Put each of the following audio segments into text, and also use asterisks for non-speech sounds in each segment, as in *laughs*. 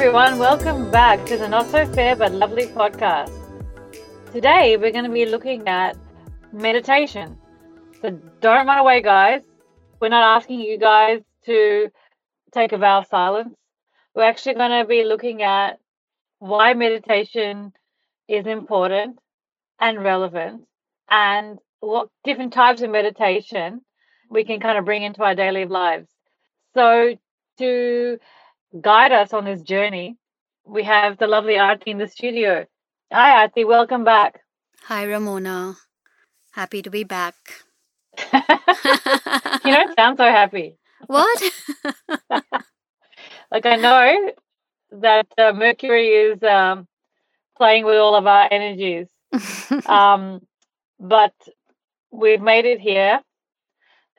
everyone. Welcome back to the Not So Fair but Lovely podcast. Today, we're going to be looking at meditation. So don't run away, guys. We're not asking you guys to take a vow of silence. We're actually going to be looking at why meditation is important and relevant and what different types of meditation we can kind of bring into our daily lives. So, to guide us on this journey, we have the lovely Aarti in the studio. Hi, Aarti. Welcome back. Hi, Ramona. Happy to be back. *laughs* you don't sound so happy. *laughs* What? *laughs* like I know that uh, Mercury is um, playing with all of our energies, um, but we've made it here.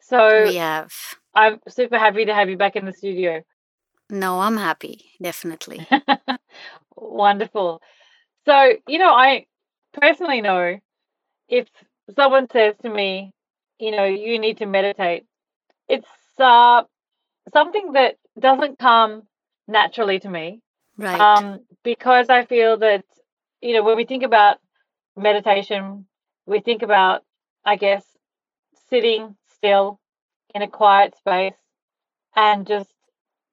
So we have. I'm super happy to have you back in the studio. No, I'm happy, definitely. *laughs* Wonderful. So, you know, I personally know if someone says to me, you know, you need to meditate, it's uh, something that doesn't come naturally to me. Right. Um, because I feel that, you know, when we think about meditation, we think about, I guess, sitting still in a quiet space and just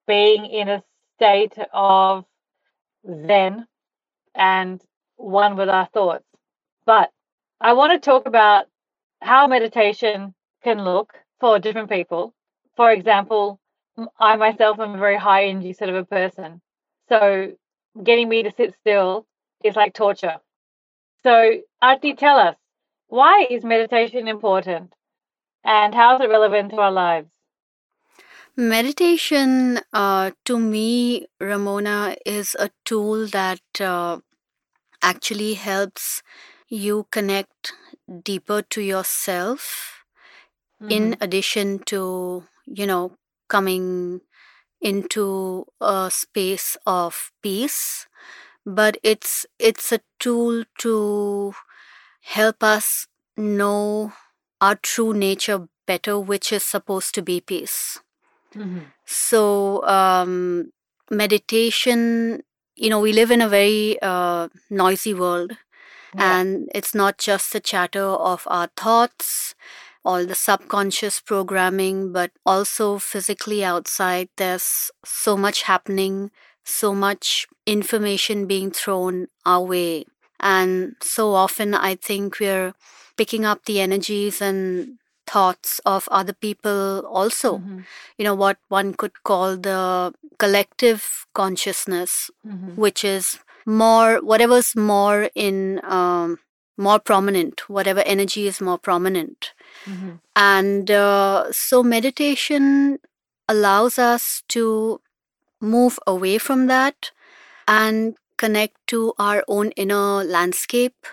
being in a state of zen and one with our thoughts. But I want to talk about how meditation can look for different people. For example, I myself am a very high energy sort of a person. So getting me to sit still is like torture. So, Aarti, tell us why is meditation important and how is it relevant to our lives? Meditation, uh, to me, Ramona, is a tool that uh, actually helps you connect deeper to yourself, Mm-hmm. in addition to, you know, coming into a space of peace. But it's it's a tool to help us know our true nature better, which is supposed to be peace. Mhm. So, um, meditation, you know, we live in a very uh, noisy world, Yeah. and it's not just the chatter of our thoughts, all the subconscious programming, but also physically outside. There's so much happening, so much information being thrown our way. And so often, I think we're picking up the energies and thoughts of other people also Mhm. you know what one could call the collective consciousness Mhm. which is more whatever's more in um, more prominent whatever energy is more prominent Mhm. and uh, so meditation allows us to move away from that and connect to our own inner landscape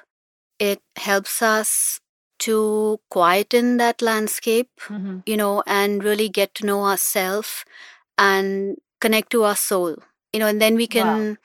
it helps us to quieten that landscape Mhm. you know, and really get to know ourselves and connect to our soul, you know, and then we Wow. can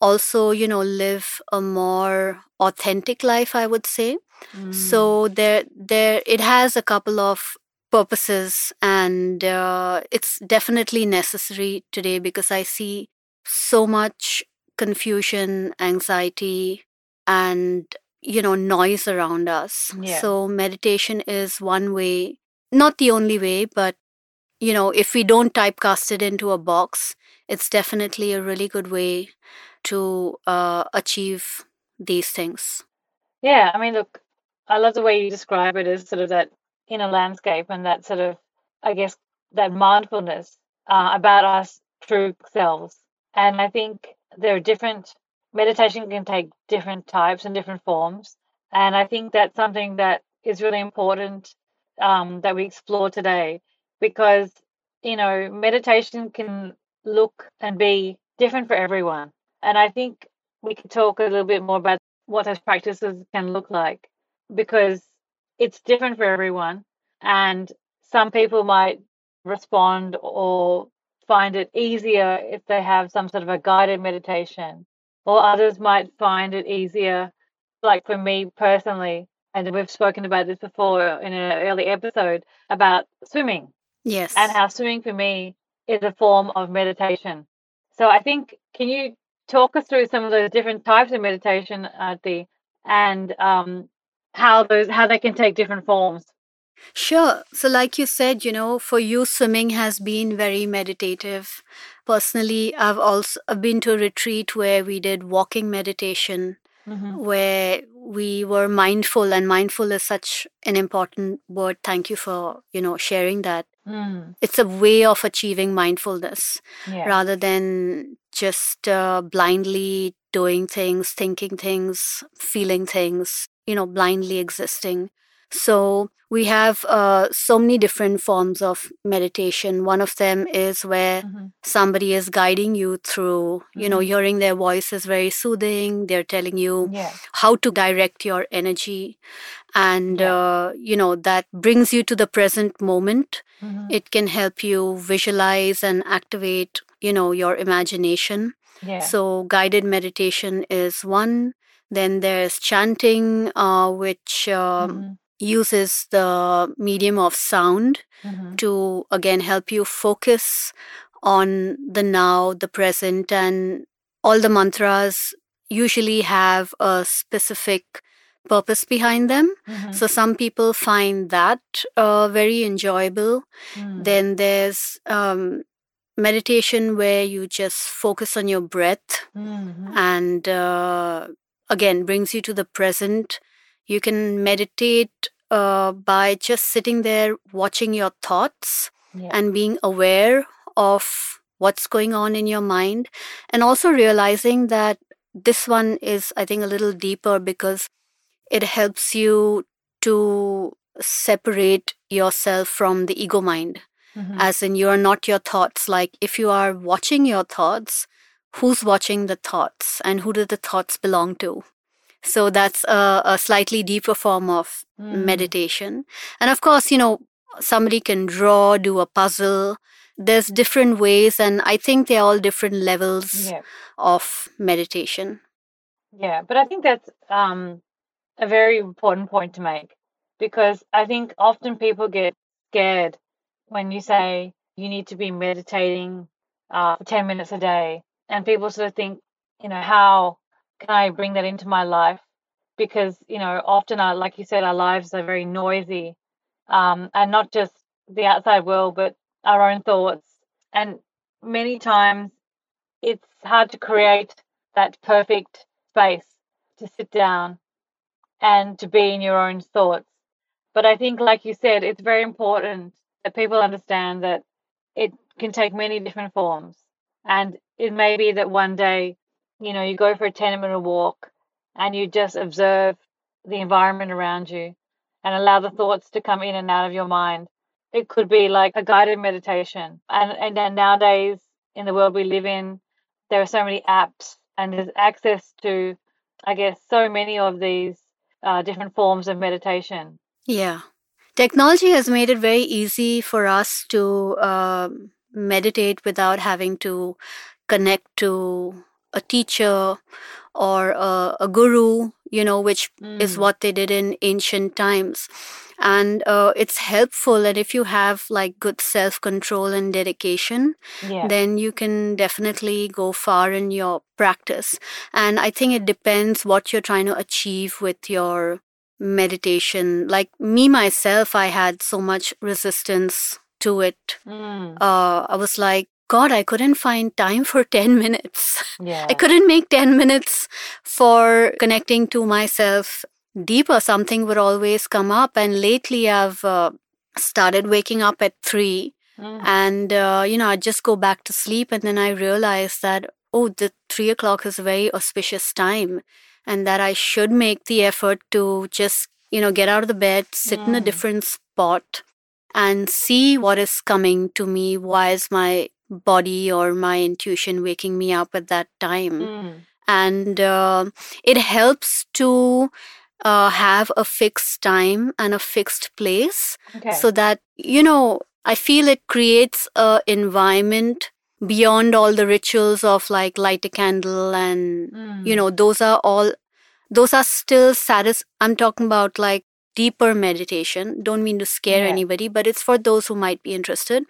also, you know, live a more authentic life, I would say. Mm. So there, there, it has a couple of purposes, and uh, it's definitely necessary today because I see so much confusion, anxiety, and you know, noise around us. Yeah. So meditation is one way, not the only way, but you know, if we don't typecast it into a box, it's definitely a really good way to uh, achieve these things. Yeah, I mean, look, I love the way you describe it as sort of that inner landscape and that sort of, I guess, that mindfulness uh, about us true selves. And I think there are different, meditation can take different types and different forms. And I think that's something that is really important um, that we explore today because, you know, meditation can look and be different for everyone. And I think we could talk a little bit more about what those practices can look like because it's different for everyone. And some people might respond or find it easier if they have some sort of a guided meditation, or others might find it easier, like for me personally. And we've spoken about this before in an early episode about swimming Yes. and how swimming for me is a form of meditation. So I think Can you talk us through some of those different types of meditation, Aarti, and um, how those how they can take different forms? Sure. So, like you said, you know, for you, swimming has been very meditative. Personally, I've also been to a retreat where we did walking meditation, Mm-hmm. where we were mindful, and mindful is such an important word. Thank you for you know sharing that. Mm. It's a way of achieving mindfulness Yeah. rather than just uh, blindly doing things, thinking things, feeling things, you know, blindly existing. So we have uh, so many different forms of meditation. One of them is where Mhm. somebody is guiding you through, you know, Mhm. hearing their voice is very soothing. They're telling you Yeah. how to direct your energy. And, Yeah. uh, you know, that brings you to the present moment. Mhm. It can help you visualize and activate, you know, your imagination. Yeah. So, guided meditation is one. Then there's chanting, uh, which um, Mhm. Uses the medium of sound Mhm. to again help you focus on the now, the present, and all the mantras usually have a specific purpose behind them. Mhm. So, some people find that uh, very enjoyable. Mm. Then there's um, meditation where you just focus on your breath Mhm. and uh, again brings you to the present. You can meditate uh, by just sitting there watching your thoughts Yeah. and being aware of what's going on in your mind and also realizing that this one is i think a little deeper because it helps you to separate yourself from the ego mind Mhm. as in you are not your thoughts like if you are watching your thoughts who's watching the thoughts and who do the thoughts belong to so that's a, a slightly deeper form of Mm. meditation and of course you know somebody can draw do a puzzle there's different ways and i think they're all different levels Yeah. of meditation Yeah, but I think that's um, a very important point to make because I think often people get scared when you say you need to be meditating uh, for 10 minutes a day. And people sort of think, you know, how can I bring that into my life? Because, you know, often, our, like you said, our lives are very noisy um, and not just the outside world, but our own thoughts. And many times it's hard to create that perfect space to sit down and to be in your own thoughts. But I think, like you said, it's very important that people understand that it can take many different forms. And it may be that one day, you know, you go for a 10 minute walk and you just observe the environment around you and allow the thoughts to come in and out of your mind. It could be like a guided meditation. And, and then nowadays, in the world we live in, there are so many apps and there's access to, I guess, so many of these uh, different forms of meditation. Yeah. Technology has made it very easy for us to um meditate without having to connect to a teacher or a, a guru, you know, which is Mm. what they did in ancient times. And uh, it's helpful. And if you have like good self control and dedication, Yeah. then you can definitely go far in your practice. And I think it depends what you're trying to achieve with your meditation. Like me, myself, I had so much resistance to it. Mm. Uh, I was like, God, I couldn't find time for *laughs* 10 minutes. Yeah. I couldn't make 10 minutes for connecting to myself deeper. Something would always come up. And lately, I've uh, started waking up at 3 Mm. and uh, you know i just go back to sleep and then i realize that oh the three o'clock is a very auspicious time and that i should make the effort to just you know get out of the bed sit in a Mm. different spot and see what is coming to me why is my body or my intuition waking me up at that time Mm. and uh, it helps to uh, have a fixed time and a fixed place Okay. so that you know i feel it creates a environment beyond all the rituals of like light a candle and Mm. you know those are all those are still satis i'm talking about like deeper meditation don't mean to scare Yeah. anybody but it's for those who might be interested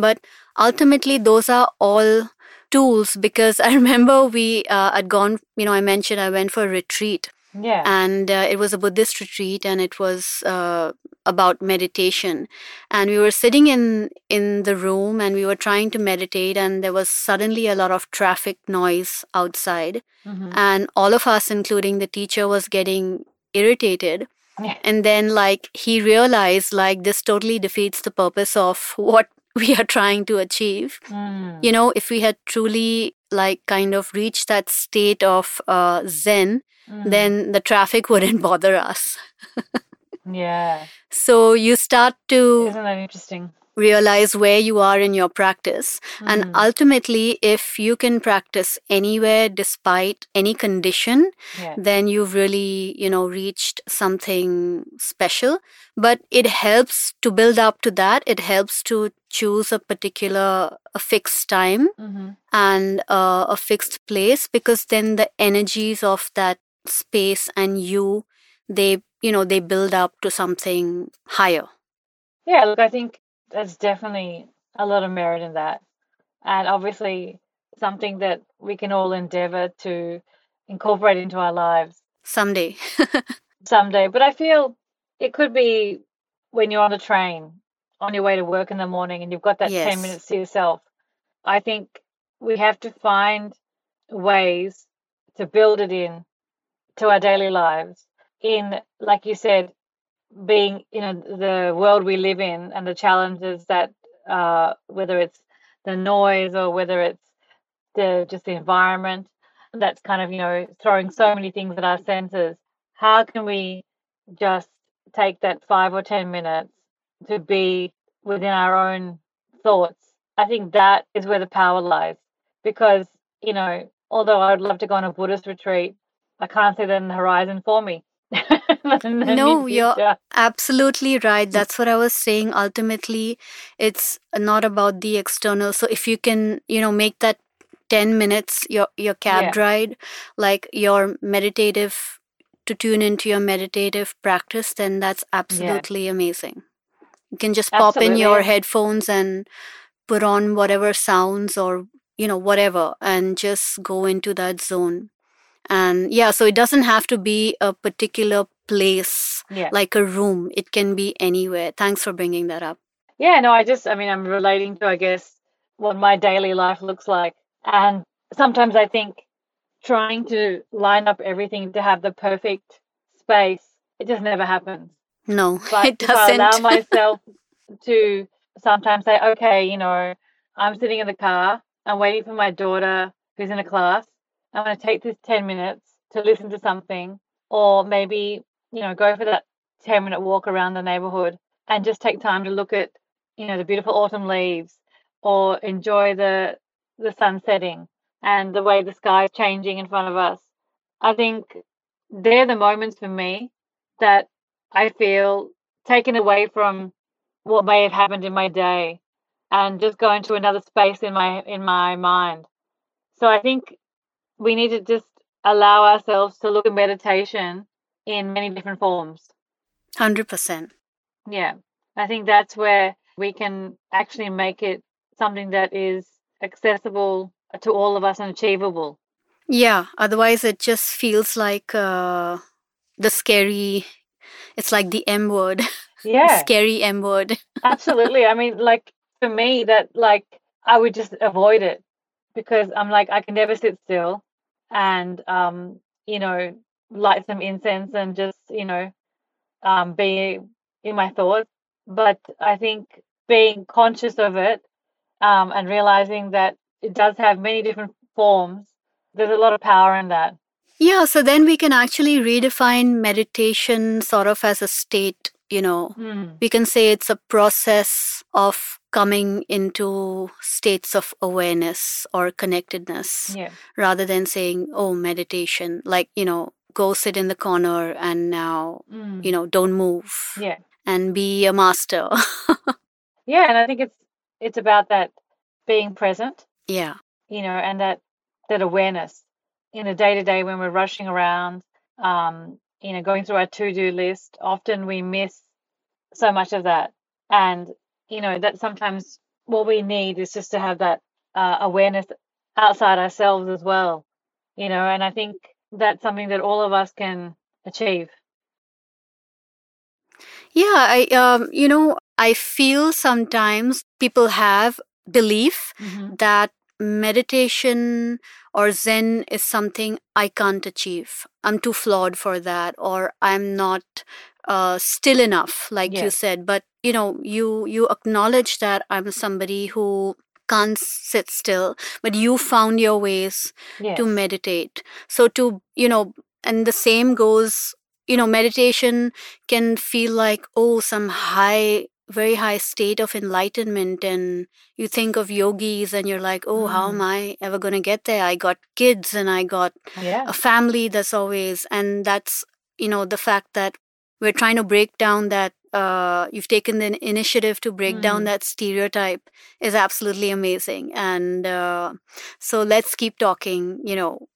but ultimately those are all tools because *laughs* I remember we uh, had gone, you know, I mentioned I went for a retreat Yeah. and uh, it was a Buddhist retreat and it was uh, about meditation. And we were sitting in in the room and we were trying to meditate and there was suddenly a lot of traffic noise outside Mhm. and all of us including the teacher was getting irritated Yeah. and then like he realized like this totally defeats the purpose of *laughs* what we are trying to achieve Mm. you know if we had truly like kind of reached that state of uh, zen Mm. then the traffic *laughs* wouldn't bother us *laughs* yeah. so you start to Isn't that interesting? Realize where you are in your practice. And Mm. ultimately if you can practice anywhere despite any condition Yeah. then you've really you know reached something special. But it helps to build up to that. It helps to choose a particular a fixed time hmm and uh, a fixed place because then the energies of that space and you they you know they build up to something higher. Yeah, look, I think there's definitely a lot of merit in that. And obviously something that we can all endeavor to incorporate into our lives someday *laughs* someday. But I feel it could be when you're on the train on your way to work in the morning and you've got that 10 minutes to yourself. I think we have to find ways to build it in to our daily lives in like you said being you know the world we live in and the challenges that uh whether it's the noise or whether it's the just the environment that's kind of you know throwing so many things at our senses how can we just take that five or ten minutes to be within our own thoughts? I think that is where the power lies because you know although i'd love to go on a buddhist retreat i can't see that in the horizon for me *laughs* No, you're absolutely right. That's what I was saying. Ultimately, it's not about the external. So if you can, you know, make that 10 minutes your your cab Yeah. ride like your meditative to tune into your meditative practice, then that's absolutely amazing. You can just pop in your headphones and put on whatever sounds or, you know, whatever and just go into that zone. And yeah, so it doesn't have to be a particular place yeah like a room. It can be anywhere. Thanks for bringing that up. Yeah, no, I just, I mean, I'm relating to, I guess, what my daily life looks like. And sometimes I think trying to line up everything to have the perfect space, it just never happens. No, *laughs* But it if I allow *laughs* myself to sometimes say, okay, you know, I'm sitting in the car, I'm waiting for my daughter who's in a class. I'm going to take this 10 minutes to listen to something, or maybe, you know, go for that 10 minute walk around the neighborhood and just take time to look at, you know, the beautiful autumn leaves or enjoy the the sun setting and the way the sky is changing in front of us. I think they're the moments for me that I feel taken away from what may have happened in my day and just go into another space in my in my mind. So I think we need to just allow ourselves to look at meditation in many different forms. 100%. Yeah. I think that's where we can actually make it something that is accessible to all of us and achievable. Yeah, otherwise it just feels like uh, the scary, it's like the M word, *laughs* Yeah. scary M word. *laughs* Absolutely. I mean, like for me, that like I would just avoid it because I'm like I can never sit still, and um, you know, light some incense and just you know, um, be in my thoughts. But I think being conscious of it, um, and realizing that it does have many different forms, there's a lot of power in that. Yeah, so then we can actually redefine meditation sort of as a state, you know. Mm. We can say it's a process of coming into states of awareness or connectedness Yeah. rather than saying, oh, meditation, like, you know, go sit in the corner and now, Mm. you know, don't move Yeah. and be a master. *laughs* Yeah, and I think it's it's about that being present yeah. you know, and that that awareness in the day to day when we're rushing around, um, you know, going through our to do list. Often we miss so much of that, and you know that sometimes what we need is just to have that uh, awareness outside ourselves as well, you know, and I think that's something that all of us can achieve. Yeah, I um, you know, I feel sometimes people have belief Mm-hmm. that meditation or zen is something I can't achieve. I'm too flawed for that or I'm not uh, still enough like you said but you know you you acknowledge that I'm somebody who can't sit still but you found your ways Yes. to meditate so to you know and the same goes you know meditation can feel like oh some high very high state of enlightenment and you think of yogis and you're like oh how am Mm. i ever going to get there i got kids and i got Yeah. a family that's always and that's you know the fact that we're trying to break down that uh, you've taken the initiative to break down Mm. that stereotype is absolutely amazing and uh, so let's keep talking you know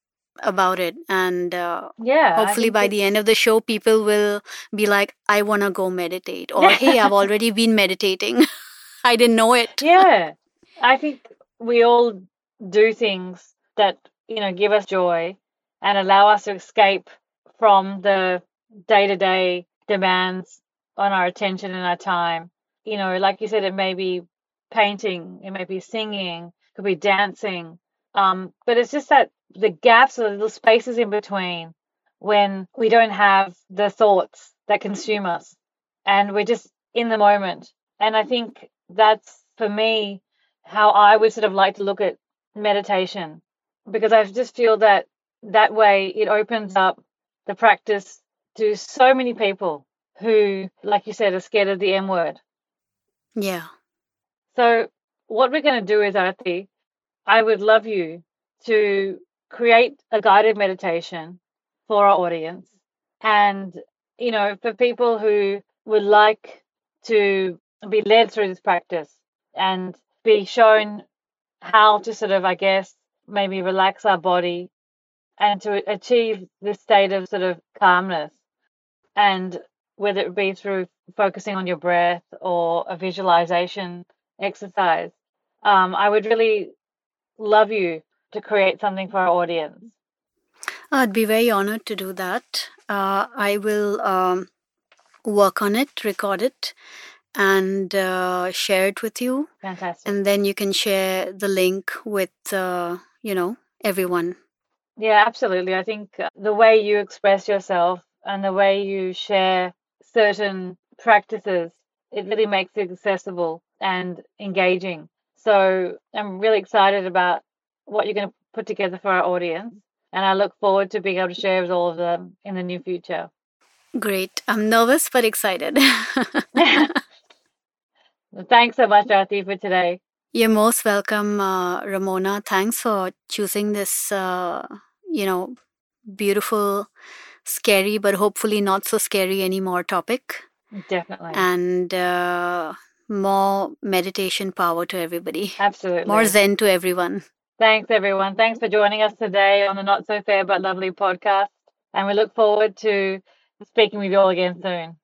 about it and uh, Yeah. Hopefully by the end of the show people will be like i want to go meditate or hey i've *laughs* already been meditating *laughs* i didn't know it yeah. I think we all do things that, you know, give us joy and allow us to escape from the day-to-day demands on our attention and our time. You know, like you said, it may be painting, it may be singing, it could be dancing. Um, but it's just that the gaps or the little spaces in between when we don't have the thoughts that consume us and we're just in the moment. And I think that's for me how I would sort of like to look at meditation because I just feel that that way it opens up the practice to so many people who, like you said, are scared of the M word. yeah So, what we're going to do is, Aarti, I would love you to create a guided meditation for our audience. And, you know, for people who would like to be led through this practice and be shown how to sort of, I guess, maybe relax our body and to achieve this state of sort of calmness. And whether it be through focusing on your breath or a visualization exercise, um, I would really love you to create something for our audience. i'd be very honored to do that uh, i will um, work on it record it and uh, share it with you Fantastic. and then you can share the link with uh, you know everyone Yeah, absolutely. I think uh, the way you express yourself and the way you share certain practices, it really makes it accessible and engaging. So I'm really excited about what you're going to put together for our audience. And I look forward to being able to share with all of them in the near future. great i'm nervous but excited *laughs* *laughs* Thanks so much, Aarti, for today. You're most welcome, uh, Ramona. Thanks for choosing this, uh, you know, beautiful, scary, but hopefully not so scary anymore topic. Definitely. And uh, more meditation power to everybody, Absolutely. more Zen to everyone. Thanks, everyone. Thanks for joining us today on the Not So Fair But Lovely podcast. And we look forward to speaking with you all again soon.